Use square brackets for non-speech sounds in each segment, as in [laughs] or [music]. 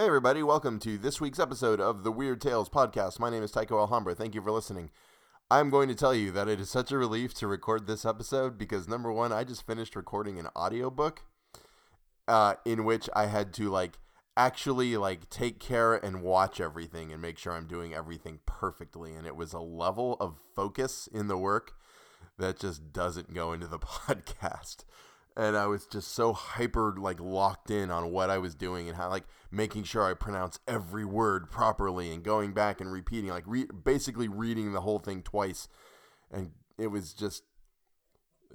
Hey, everybody, welcome to this week's episode of the Weird Tales podcast. My name is Tycho Alhambra. Thank you for listening. I'm going to tell you that it is such a relief to record this episode because, number one, I just finished recording an audiobook uh, in which I had to, like, actually, like, take care and watch everything and make sure I'm doing everything perfectly. And it was a level of focus in the work that just doesn't go into the [laughs] podcast and I was just so hyper like locked in on what I was doing and how like making sure I pronounce every word properly and going back and repeating like re- basically reading the whole thing twice. And it was just [sighs]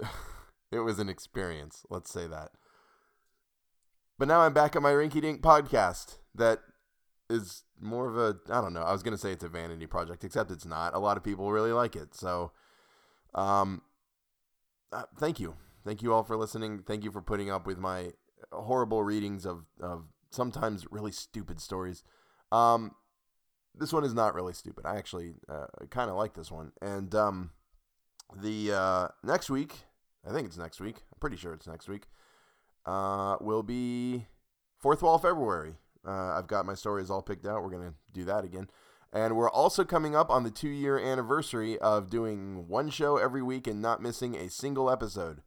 it was an experience let's say that. But now I'm back at my Rinky Dink podcast that is more of a I don't know I was gonna say it's a vanity project except it's not. A lot of people really like it. So um uh, thank you Thank you all for listening. Thank you for putting up with my horrible readings of, of sometimes really stupid stories. Um, this one is not really stupid. I actually uh, kind of like this one. And um, the uh, next week, I think it's next week. I'm pretty sure it's next week. Uh, will be fourth wall February. Uh, I've got my stories all picked out. We're gonna do that again. And we're also coming up on the two year anniversary of doing one show every week and not missing a single episode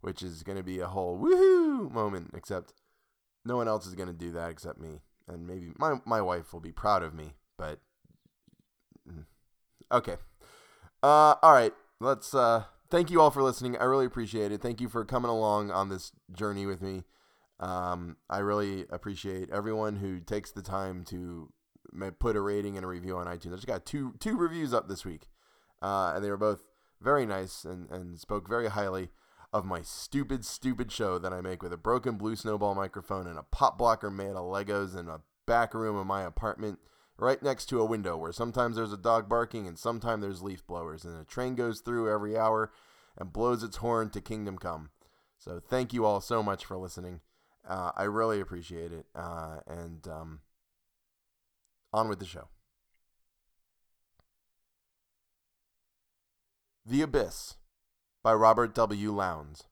which is going to be a whole woohoo moment, except no one else is going to do that except me. And maybe my, my wife will be proud of me, but mm, okay. Uh, all right. Let's, uh, thank you all for listening. I really appreciate it. Thank you for coming along on this journey with me. Um, I really appreciate everyone who takes the time to put a rating and a review on iTunes. I just got two, two reviews up this week. Uh, and they were both very nice and, and spoke very highly of my stupid, stupid show that I make with a broken blue snowball microphone and a pop blocker made of Legos in a back room of my apartment right next to a window where sometimes there's a dog barking and sometimes there's leaf blowers and a train goes through every hour and blows its horn to kingdom come. So thank you all so much for listening. Uh, I really appreciate it. Uh, and um, on with the show. The Abyss by Robert W. Lowndes.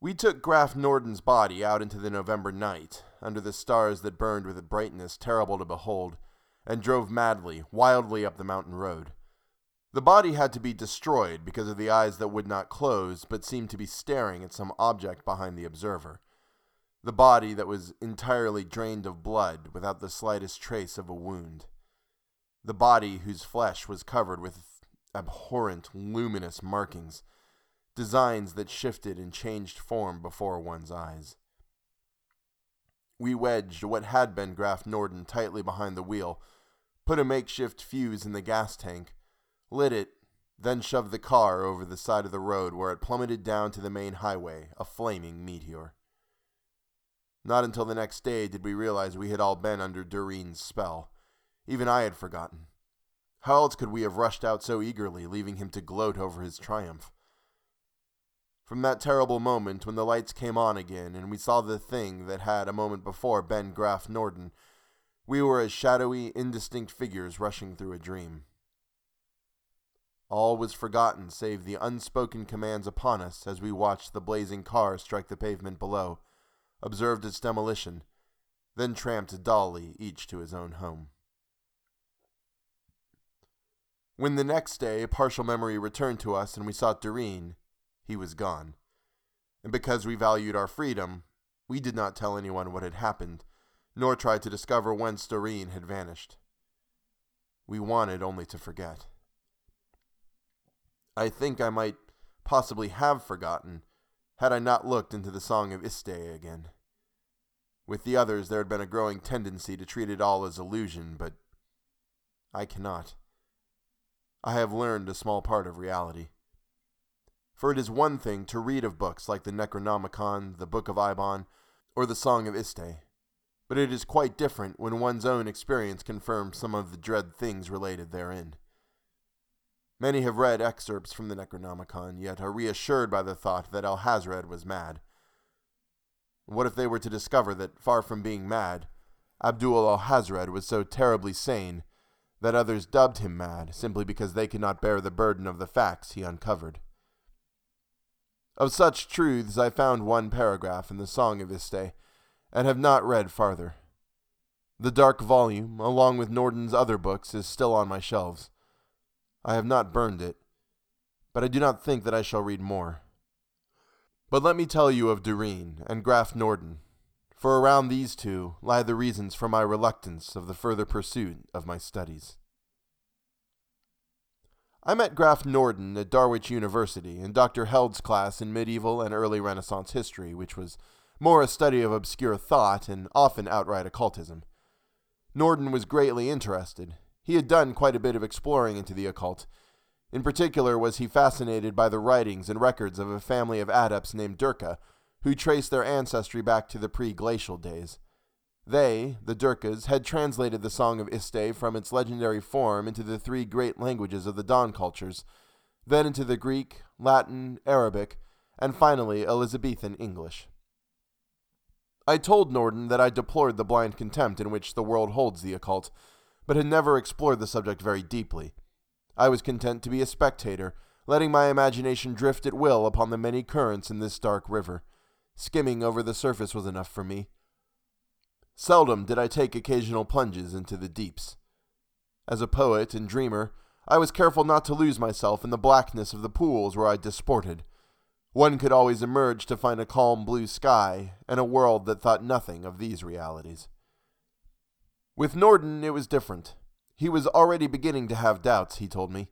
We took Graf Norden's body out into the November night, under the stars that burned with a brightness terrible to behold, and drove madly, wildly up the mountain road. The body had to be destroyed because of the eyes that would not close, but seemed to be staring at some object behind the observer. The body that was entirely drained of blood, without the slightest trace of a wound. The body whose flesh was covered with abhorrent, luminous markings, designs that shifted and changed form before one's eyes. We wedged what had been Graf Norden tightly behind the wheel, put a makeshift fuse in the gas tank, lit it, then shoved the car over the side of the road where it plummeted down to the main highway, a flaming meteor. Not until the next day did we realize we had all been under Doreen's spell. Even I had forgotten. How else could we have rushed out so eagerly, leaving him to gloat over his triumph? From that terrible moment when the lights came on again and we saw the thing that had a moment before been Graf Norden, we were as shadowy, indistinct figures rushing through a dream. All was forgotten save the unspoken commands upon us as we watched the blazing car strike the pavement below, observed its demolition, then tramped dully each to his own home. When the next day a partial memory returned to us and we sought Doreen, he was gone. And because we valued our freedom, we did not tell anyone what had happened, nor try to discover whence Doreen had vanished. We wanted only to forget. I think I might possibly have forgotten had I not looked into the Song of Yste again. With the others, there had been a growing tendency to treat it all as illusion, but I cannot. I have learned a small part of reality. For it is one thing to read of books like the Necronomicon, the Book of Eibon, or the Song of Yste, but it is quite different when one's own experience confirms some of the dread things related therein. Many have read excerpts from the Necronomicon, yet are reassured by the thought that Alhazred was mad. What if they were to discover that, far from being mad, Abdul Alhazred was so terribly sane that others dubbed him mad simply because they could not bear the burden of the facts he uncovered. Of such truths I found one paragraph in the Song of Yste, and have not read farther. The dark volume, along with Norden's other books, is still on my shelves. I have not burned it, but I do not think that I shall read more. But let me tell you of Doreen and Graf Norden, for around these two lie the reasons for my reluctance of the further pursuit of my studies. I met Graf Norden at Darwich University in Dr. Held's class in medieval and early Renaissance history, which was more a study of obscure thought and often outright occultism. Norden was greatly interested. He had done quite a bit of exploring into the occult. In particular, was he fascinated by the writings and records of a family of adepts named Durka, who traced their ancestry back to the pre glacial days. They, the Durkas, had translated the Song of Yste from its legendary form into the three great languages of the Dawn cultures, then into the Greek, Latin, Arabic, and finally Elizabethan English. I told Norden that I deplored the blind contempt in which the world holds the occult, but had never explored the subject very deeply. I was content to be a spectator, letting my imagination drift at will upon the many currents in this dark river. Skimming over the surface was enough for me. Seldom did I take occasional plunges into the deeps. As a poet and dreamer, I was careful not to lose myself in the blackness of the pools where I disported one could always emerge to find a calm blue sky and a world that thought nothing of these realities. With Norden, it was different. He was already beginning to have doubts, he told me.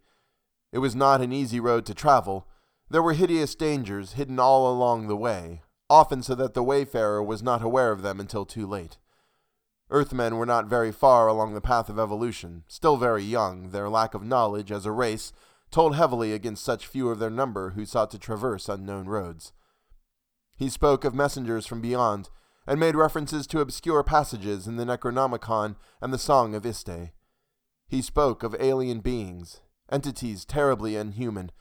It was not an easy road to travel. There were hideous dangers hidden all along the way, often so that the wayfarer was not aware of them until too late. Earthmen were not very far along the path of evolution, still very young, their lack of knowledge as a race told heavily against such few of their number who sought to traverse unknown roads. He spoke of messengers from beyond, and made references to obscure passages in the Necronomicon and the Song of Yste. He spoke of alien beings, entities terribly inhuman,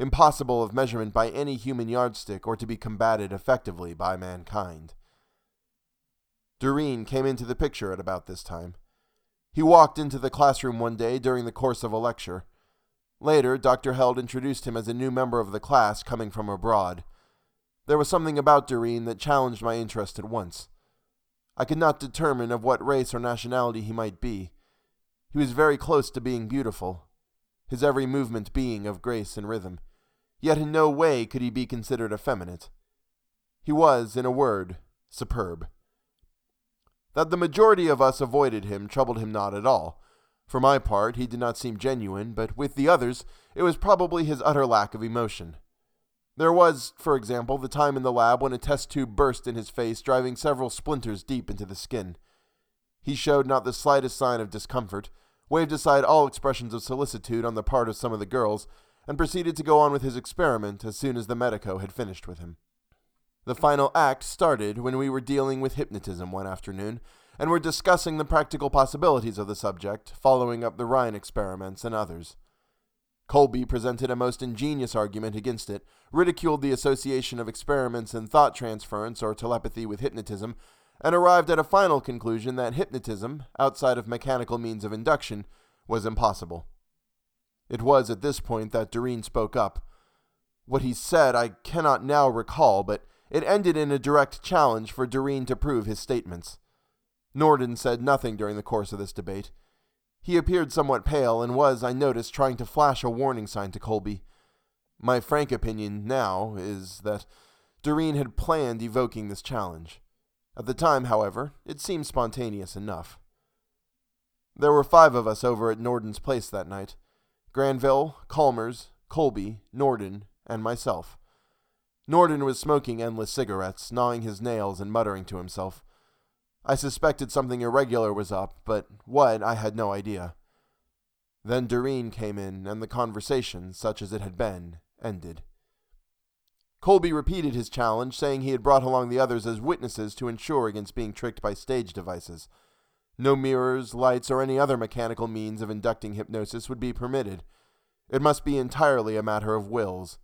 impossible of measurement by any human yardstick or to be combated effectively by mankind. Doreen came into the picture at about this time. He walked into the classroom one day during the course of a lecture. Later, Dr. Held introduced him as a new member of the class coming from abroad. There was something about Doreen that challenged my interest at once. I could not determine of what race or nationality he might be. He was very close to being beautiful, his every movement being of grace and rhythm, yet in no way could he be considered effeminate. He was, in a word, superb. That the majority of us avoided him troubled him not at all for my part, he did not seem genuine, but with the others, it was probably his utter lack of emotion. There was, for example, the time in the lab when a test tube burst in his face, driving several splinters deep into the skin. He showed not the slightest sign of discomfort, waved aside all expressions of solicitude on the part of some of the girls, and proceeded to go on with his experiment as soon as the medico had finished with him. The final act started when we were dealing with hypnotism one afternoon, and were discussing the practical possibilities of the subject, following up the Rhine experiments and others. Colby presented a most ingenious argument against it, ridiculed the association of experiments in thought transference or telepathy with hypnotism, and arrived at a final conclusion that hypnotism, outside of mechanical means of induction, was impossible. It was at this point that Doreen spoke up. What he said I cannot now recall, but it ended in a direct challenge for Doreen to prove his statements. Norden said nothing during the course of this debate. He appeared somewhat pale and was, I noticed, trying to flash a warning sign to Colby. My frank opinion now is that Doreen had planned evoking this challenge. At the time, however, it seemed spontaneous enough. There were five of us over at Norden's place that night Granville, Calmers, Colby, Norden, and myself. Norden was smoking endless cigarettes, gnawing his nails and muttering to himself. I suspected something irregular was up, but what I had no idea. Then Doreen came in, and the conversation, such as it had been, ended. Colby repeated his challenge, saying he had brought along the others as witnesses to ensure against being tricked by stage devices. No mirrors, lights, or any other mechanical means of inducting hypnosis would be permitted. It must be entirely a matter of wills.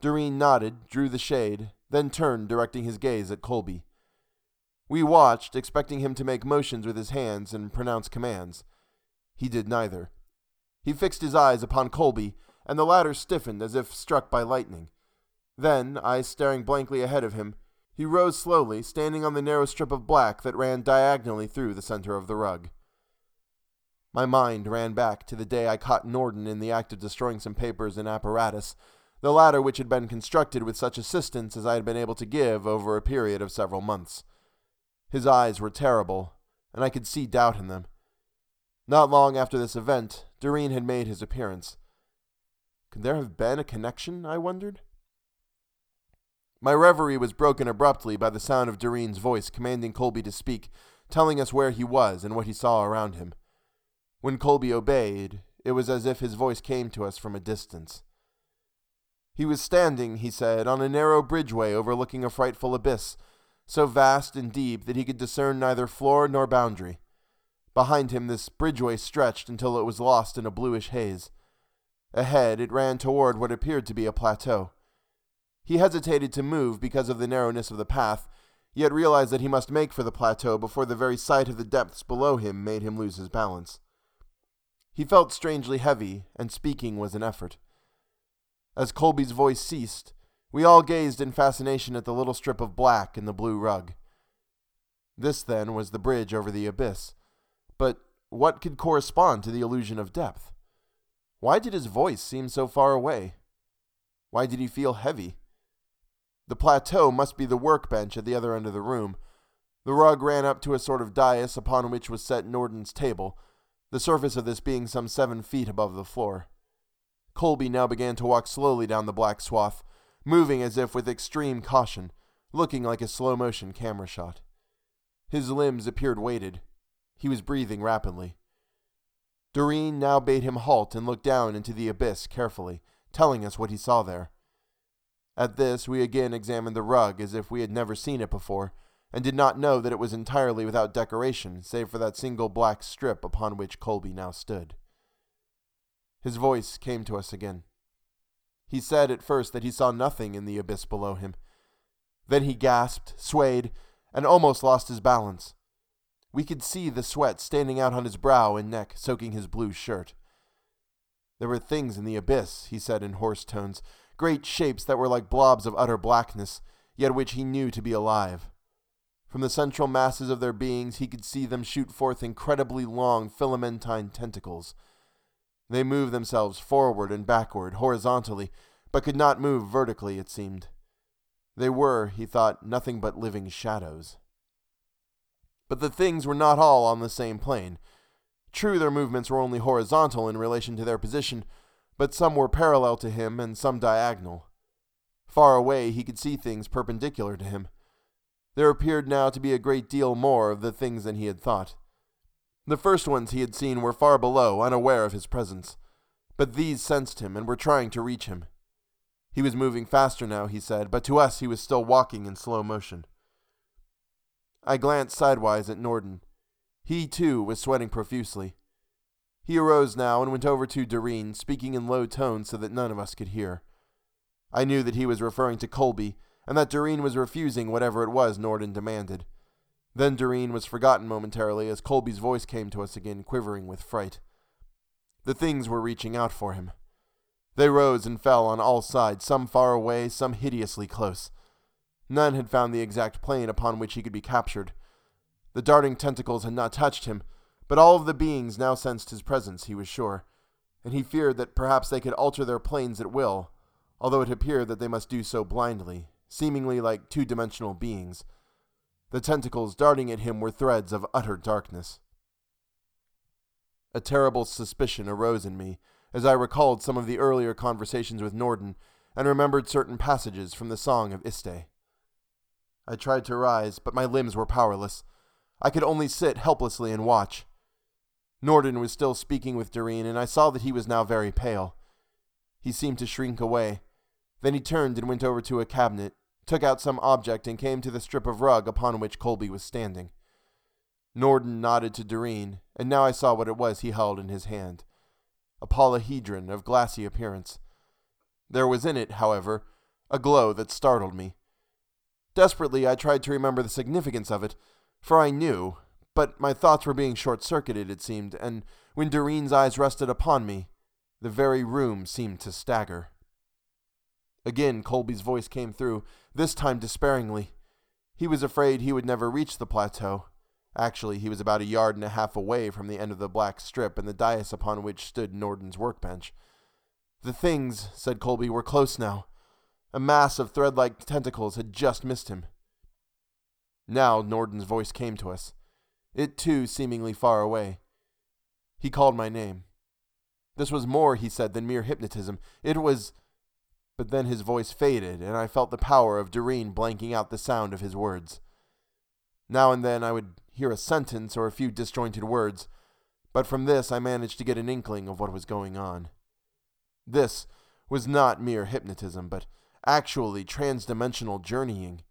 Doreen nodded, drew the shade, then turned, directing his gaze at Colby. We watched, expecting him to make motions with his hands and pronounce commands. He did neither. He fixed his eyes upon Colby, and the latter stiffened as if struck by lightning. Then, eyes staring blankly ahead of him, He rose slowly, standing on the narrow strip of black that ran diagonally through the center of the rug. My mind ran back to the day I caught Norden in the act of destroying some papers and apparatus, the latter which had been constructed with such assistance as I had been able to give over a period of several months. His eyes were terrible, and I could see doubt in them. Not long after this event, Doreen had made his appearance. Could there have been a connection, I wondered? My reverie was broken abruptly by the sound of Doreen's voice commanding Colby to speak, telling us where he was and what he saw around him. When Colby obeyed, it was as if his voice came to us from a distance. He was standing, he said, on a narrow bridgeway overlooking a frightful abyss, so vast and deep that he could discern neither floor nor boundary. Behind him, this bridgeway stretched until it was lost in a bluish haze. Ahead, it ran toward what appeared to be a plateau. He hesitated to move because of the narrowness of the path, yet realized that he must make for the plateau before the very sight of the depths below him made him lose his balance. He felt strangely heavy, and speaking was an effort. As Colby's voice ceased, we all gazed in fascination at the little strip of black in the blue rug. This, then, was the bridge over the abyss. But what could correspond to the illusion of depth? Why did his voice seem so far away? Why did he feel heavy? The plateau must be the workbench at the other end of the room. The rug ran up to a sort of dais upon which was set Norden's table, the surface of this being some seven feet above the floor. Colby now began to walk slowly down the black swath, moving as if with extreme caution, looking like a slow motion camera shot. His limbs appeared weighted. He was breathing rapidly. Doreen now bade him halt and look down into the abyss carefully, telling us what he saw there. At this, we again examined the rug as if we had never seen it before, and did not know that it was entirely without decoration, save for that single black strip upon which Colby now stood. His voice came to us again. He said at first that he saw nothing in the abyss below him. Then he gasped, swayed, and almost lost his balance. We could see the sweat standing out on his brow and neck, soaking his blue shirt. There were things in the abyss, he said in hoarse tones, great shapes that were like blobs of utter blackness, yet which he knew to be alive. From the central masses of their beings, he could see them shoot forth incredibly long filamentine tentacles. They moved themselves forward and backward, horizontally, but could not move vertically, it seemed. They were, he thought, nothing but living shadows. But the things were not all on the same plane. True, their movements were only horizontal in relation to their position, but some were parallel to him and some diagonal. Far away, he could see things perpendicular to him. There appeared now to be a great deal more of the things than he had thought. The first ones he had seen were far below, unaware of his presence, but these sensed him and were trying to reach him. He was moving faster now, he said, but to us he was still walking in slow motion. I glanced sidewise at Norden. He, too, was sweating profusely. He arose now and went over to Doreen, speaking in low tones so that none of us could hear. I knew that he was referring to Colby, and that Doreen was refusing whatever it was Norden demanded. Then Doreen was forgotten momentarily as Colby's voice came to us again, quivering with fright. The things were reaching out for him. They rose and fell on all sides, some far away, some hideously close. None had found the exact plane upon which he could be captured. The darting tentacles had not touched him, but all of the beings now sensed his presence, he was sure, and he feared that perhaps they could alter their planes at will, although it appeared that they must do so blindly, seemingly like two dimensional beings. The tentacles darting at him were threads of utter darkness. A terrible suspicion arose in me as I recalled some of the earlier conversations with Norden and remembered certain passages from the Song of Yste. I tried to rise, but my limbs were powerless. I could only sit helplessly and watch. Norden was still speaking with Doreen, and I saw that he was now very pale. He seemed to shrink away. Then he turned and went over to a cabinet, took out some object, and came to the strip of rug upon which Colby was standing. Norden nodded to Doreen, and now I saw what it was he held in his hand a polyhedron of glassy appearance. There was in it, however, a glow that startled me. Desperately, I tried to remember the significance of it, for I knew, but my thoughts were being short circuited, it seemed, and when Doreen's eyes rested upon me, the very room seemed to stagger. Again, Colby's voice came through, this time despairingly. He was afraid he would never reach the plateau. Actually, he was about a yard and a half away from the end of the black strip and the dais upon which stood Norden's workbench. The things, said Colby, were close now. A mass of thread like tentacles had just missed him. Now Norden's voice came to us, it too seemingly far away. He called my name. This was more, he said, than mere hypnotism. It was. But then his voice faded, and I felt the power of Doreen blanking out the sound of his words. Now and then I would hear a sentence or a few disjointed words, but from this I managed to get an inkling of what was going on. This was not mere hypnotism, but actually transdimensional journeying.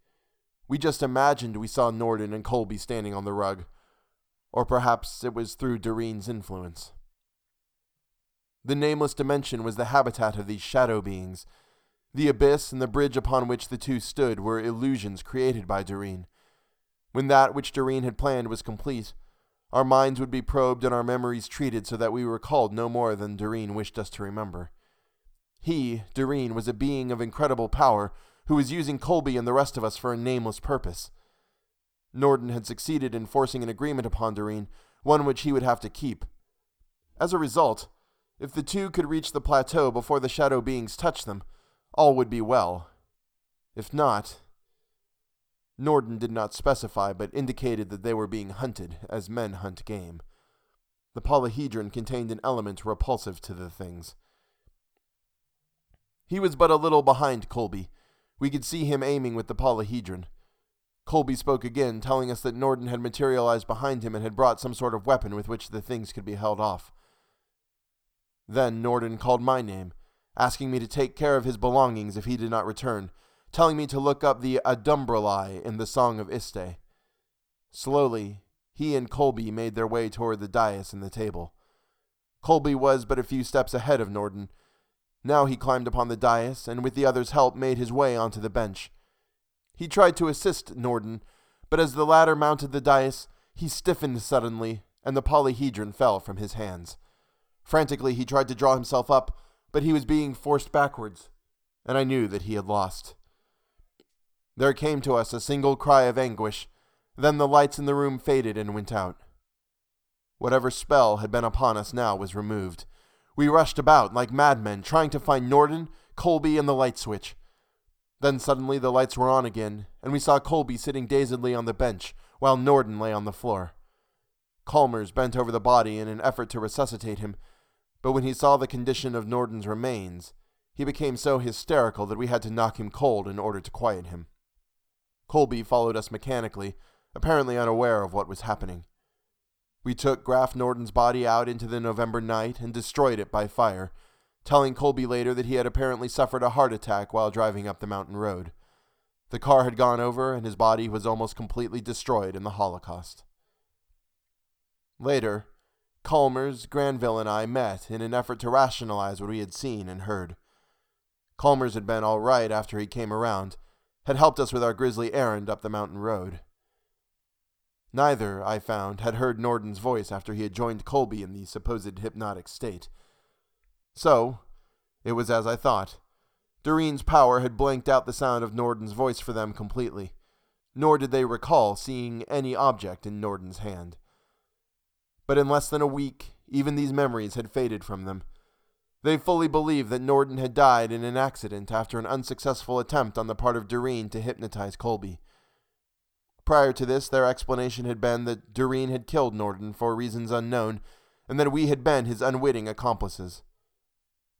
We just imagined we saw Norden and Colby standing on the rug. Or perhaps it was through Doreen's influence. The nameless dimension was the habitat of these shadow beings. The abyss and the bridge upon which the two stood were illusions created by Doreen. When that which Doreen had planned was complete, our minds would be probed and our memories treated so that we recalled no more than Doreen wished us to remember. He, Doreen, was a being of incredible power who was using Colby and the rest of us for a nameless purpose. Norden had succeeded in forcing an agreement upon Doreen, one which he would have to keep. As a result, if the two could reach the plateau before the shadow beings touched them, all would be well. If not, Norden did not specify, but indicated that they were being hunted, as men hunt game. The polyhedron contained an element repulsive to the things. He was but a little behind Colby. We could see him aiming with the polyhedron. Colby spoke again, telling us that Norden had materialized behind him and had brought some sort of weapon with which the things could be held off. Then Norden called my name, asking me to take care of his belongings if he did not return, telling me to look up the Adumbrali in the Song of Yste. Slowly, he and Colby made their way toward the dais and the table. Colby was but a few steps ahead of Norden, now he climbed upon the dais and with the other's help made his way onto the bench. He tried to assist Norden, but as the latter mounted the dais, he stiffened suddenly, and the polyhedron fell from his hands. Frantically, he tried to draw himself up, but he was being forced backwards, and I knew that he had lost. There came to us a single cry of anguish, then the lights in the room faded and went out. Whatever spell had been upon us now was removed, we rushed about like madmen, trying to find Norden, Colby, and the light switch. Then suddenly the lights were on again, and we saw Colby sitting dazedly on the bench, while Norden lay on the floor. Calmers bent over the body in an effort to resuscitate him, but when he saw the condition of Norden's remains, he became so hysterical that we had to knock him cold in order to quiet him. Colby followed us mechanically, apparently unaware of what was happening. We took Graf Norden's body out into the November night and destroyed it by fire, telling Colby later that he had apparently suffered a heart attack while driving up the mountain road. The car had gone over, and his body was almost completely destroyed in the Holocaust. Later, Calmers, Granville, and I met in an effort to rationalize what we had seen and heard. Calmers had been all right after he came around, had helped us with our grisly errand up the mountain road. Neither, I found, had heard Norden's voice after he had joined Colby in the supposed hypnotic state. So, it was as I thought. Doreen's power had blanked out the sound of Norden's voice for them completely, nor did they recall seeing any object in Norden's hand. But in less than a week, even these memories had faded from them. They fully believed that Norden had died in an accident after an unsuccessful attempt on the part of Doreen to hypnotize Colby. Prior to this, their explanation had been that Doreen had killed Norden for reasons unknown, and that we had been his unwitting accomplices.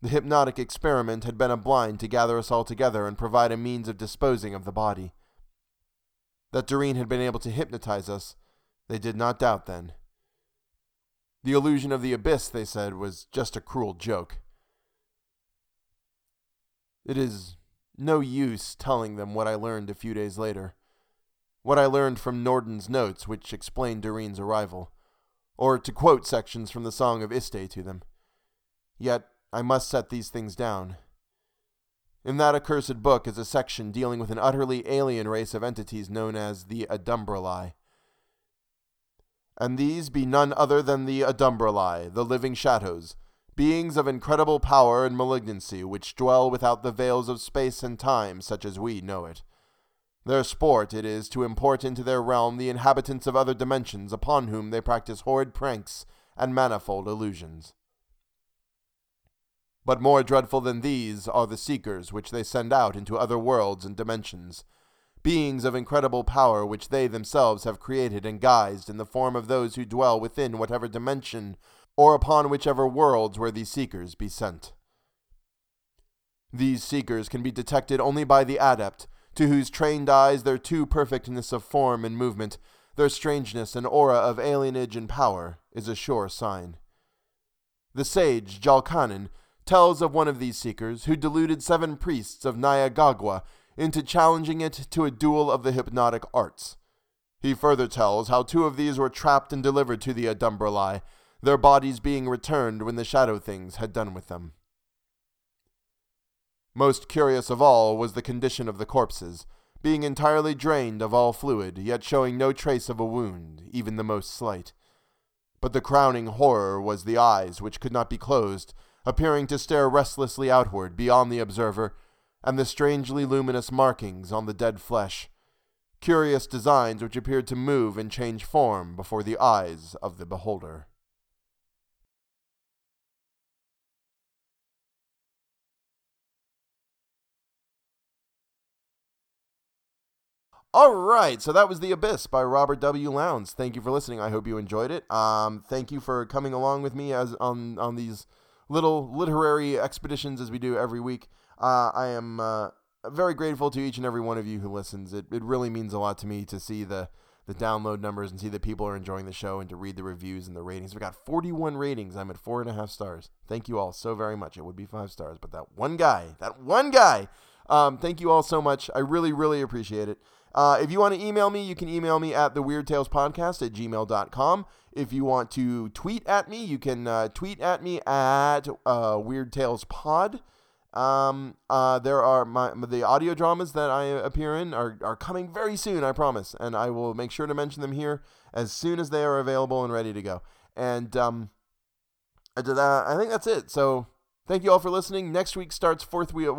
The hypnotic experiment had been a blind to gather us all together and provide a means of disposing of the body. That Doreen had been able to hypnotize us, they did not doubt then. The illusion of the abyss, they said, was just a cruel joke. It is no use telling them what I learned a few days later what I learned from Norden's notes, which explained Doreen's arrival, or to quote sections from the Song of Yste to them. Yet I must set these things down. In that accursed book is a section dealing with an utterly alien race of entities known as the Adumbrali. And these be none other than the Adumbrali, the living shadows, beings of incredible power and malignancy, which dwell without the veils of space and time such as we know it. Their sport it is to import into their realm the inhabitants of other dimensions upon whom they practice horrid pranks and manifold illusions. But more dreadful than these are the seekers which they send out into other worlds and dimensions, beings of incredible power which they themselves have created and guised in the form of those who dwell within whatever dimension or upon whichever worlds where these seekers be sent. These seekers can be detected only by the adept, to whose trained eyes their too perfectness of form and movement, their strangeness and aura of alienage and power, is a sure sign. The sage Jalkanen tells of one of these seekers who deluded seven priests of Nyagagwa into challenging it to a duel of the hypnotic arts. He further tells how two of these were trapped and delivered to the Adumbrali, their bodies being returned when the Shadow Things had done with them. Most curious of all was the condition of the corpses, being entirely drained of all fluid, yet showing no trace of a wound, even the most slight. But the crowning horror was the eyes, which could not be closed, appearing to stare restlessly outward beyond the observer, and the strangely luminous markings on the dead flesh. Curious designs which appeared to move and change form before the eyes of the beholder. All right, so that was The Abyss by Robert W. Lowndes. Thank you for listening. I hope you enjoyed it. Um, thank you for coming along with me as on on these little literary expeditions as we do every week. Uh, I am uh, very grateful to each and every one of you who listens. It, it really means a lot to me to see the the download numbers and see that people are enjoying the show and to read the reviews and the ratings. We got 41 ratings. I'm at four and a half stars. Thank you all so very much. It would be five stars, but that one guy, that one guy. Um, thank you all so much. I really, really appreciate it. Uh, if you want to email me, you can email me at the Weird Tales Podcast at gmail.com. If you want to tweet at me, you can uh, tweet at me at uh, Weird Tales Pod. Um, uh, there are my the audio dramas that I appear in are, are coming very soon, I promise, and I will make sure to mention them here as soon as they are available and ready to go. And um, I, did, uh, I think that's it. So thank you all for listening. Next week starts fourth week. [laughs]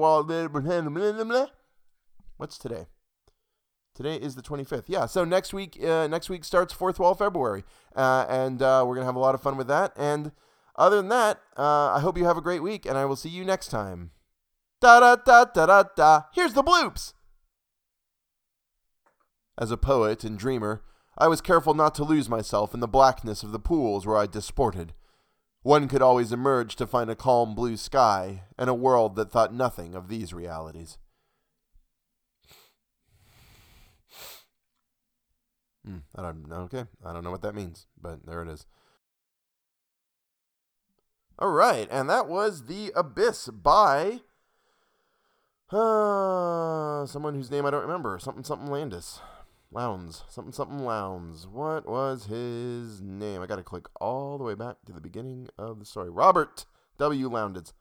What's today? Today is the 25th. Yeah, so next week, uh, next week starts Fourth Wall February, uh, and uh, we're gonna have a lot of fun with that. And other than that, uh, I hope you have a great week, and I will see you next time. Da da da da da da. Here's the bloops. As a poet and dreamer, I was careful not to lose myself in the blackness of the pools where I disported. One could always emerge to find a calm blue sky and a world that thought nothing of these realities. Hmm, I don't okay. I don't know what that means, but there it is. All right, and that was The Abyss by uh, someone whose name I don't remember. Something something Landis. Lowndes. Something something Lowndes. What was his name? I got to click all the way back to the beginning of the story. Robert W. Lowndes.